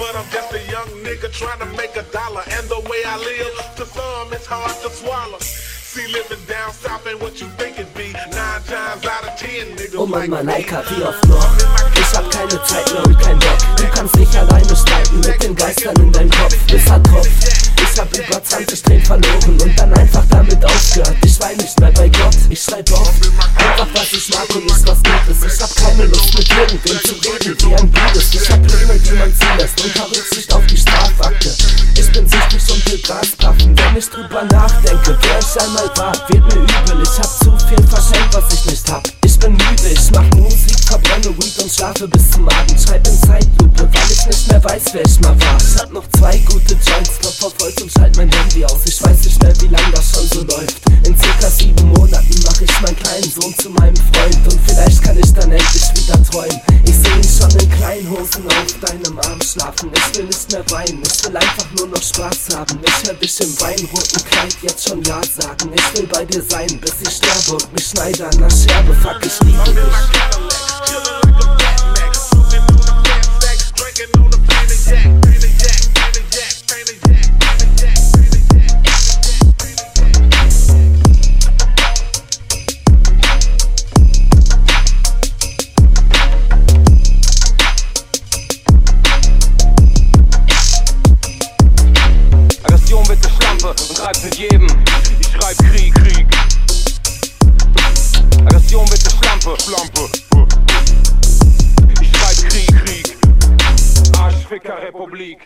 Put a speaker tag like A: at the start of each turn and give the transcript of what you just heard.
A: I'm just a young nigga trying to make a dollar. And the way I live, to some it's hard to swallow. See, living down south ain't what you think it be. Nine times out of ten, niggas
B: Oh Mann,
A: me.
B: Eika, wie oft noch? Ich hab keine Zeit mehr und kein Bock. Du kannst dich alleine streiten mit den Geistern in deinem Kopf. Bis hat Kopf. Ich hab über 20 Tränen verloren und dann einfach damit aufgehört. Ich wein nicht mehr bei Gott, ich schreib auf. Einfach was ich mag und nicht was Gutes. Ich hab keine Lust mit irgendwem zu reden, wie ein ziehen lässt, unter Rücksicht auf die Strafakte. Ich bin süchtig und will Gras paffen, wenn ich drüber nachdenke. Wer ich einmal war, wird mir übel. Ich hab zu viel verschenkt, was ich nicht hab. Ich bin müde, ich mach Musik, verbrenne Weed und schlafe bis zum Abend. Schreib in Zeitlupe, weil ich nicht mehr weiß, wer ich mal war. Ich hab noch zwei Freund. Und vielleicht kann ich dann endlich wieder träumen. Ich seh ihn schon in kleinen Hosen auf deinem Arm schlafen. Ich will nicht mehr weinen, ich will einfach nur noch Spaß haben. Ich hör dich im weinroten Kleid jetzt schon Ja sagen. Ich will bei dir sein, bis ich sterbe und mich schneide an der Scherbe. Fuck, ich liebe
A: und schreib's mit jedem. Ich schreib Krieg, Krieg.
C: Aggression wird eine Schlampe, Schlampe. Ich schreib Krieg, Krieg. Arschficker Republik.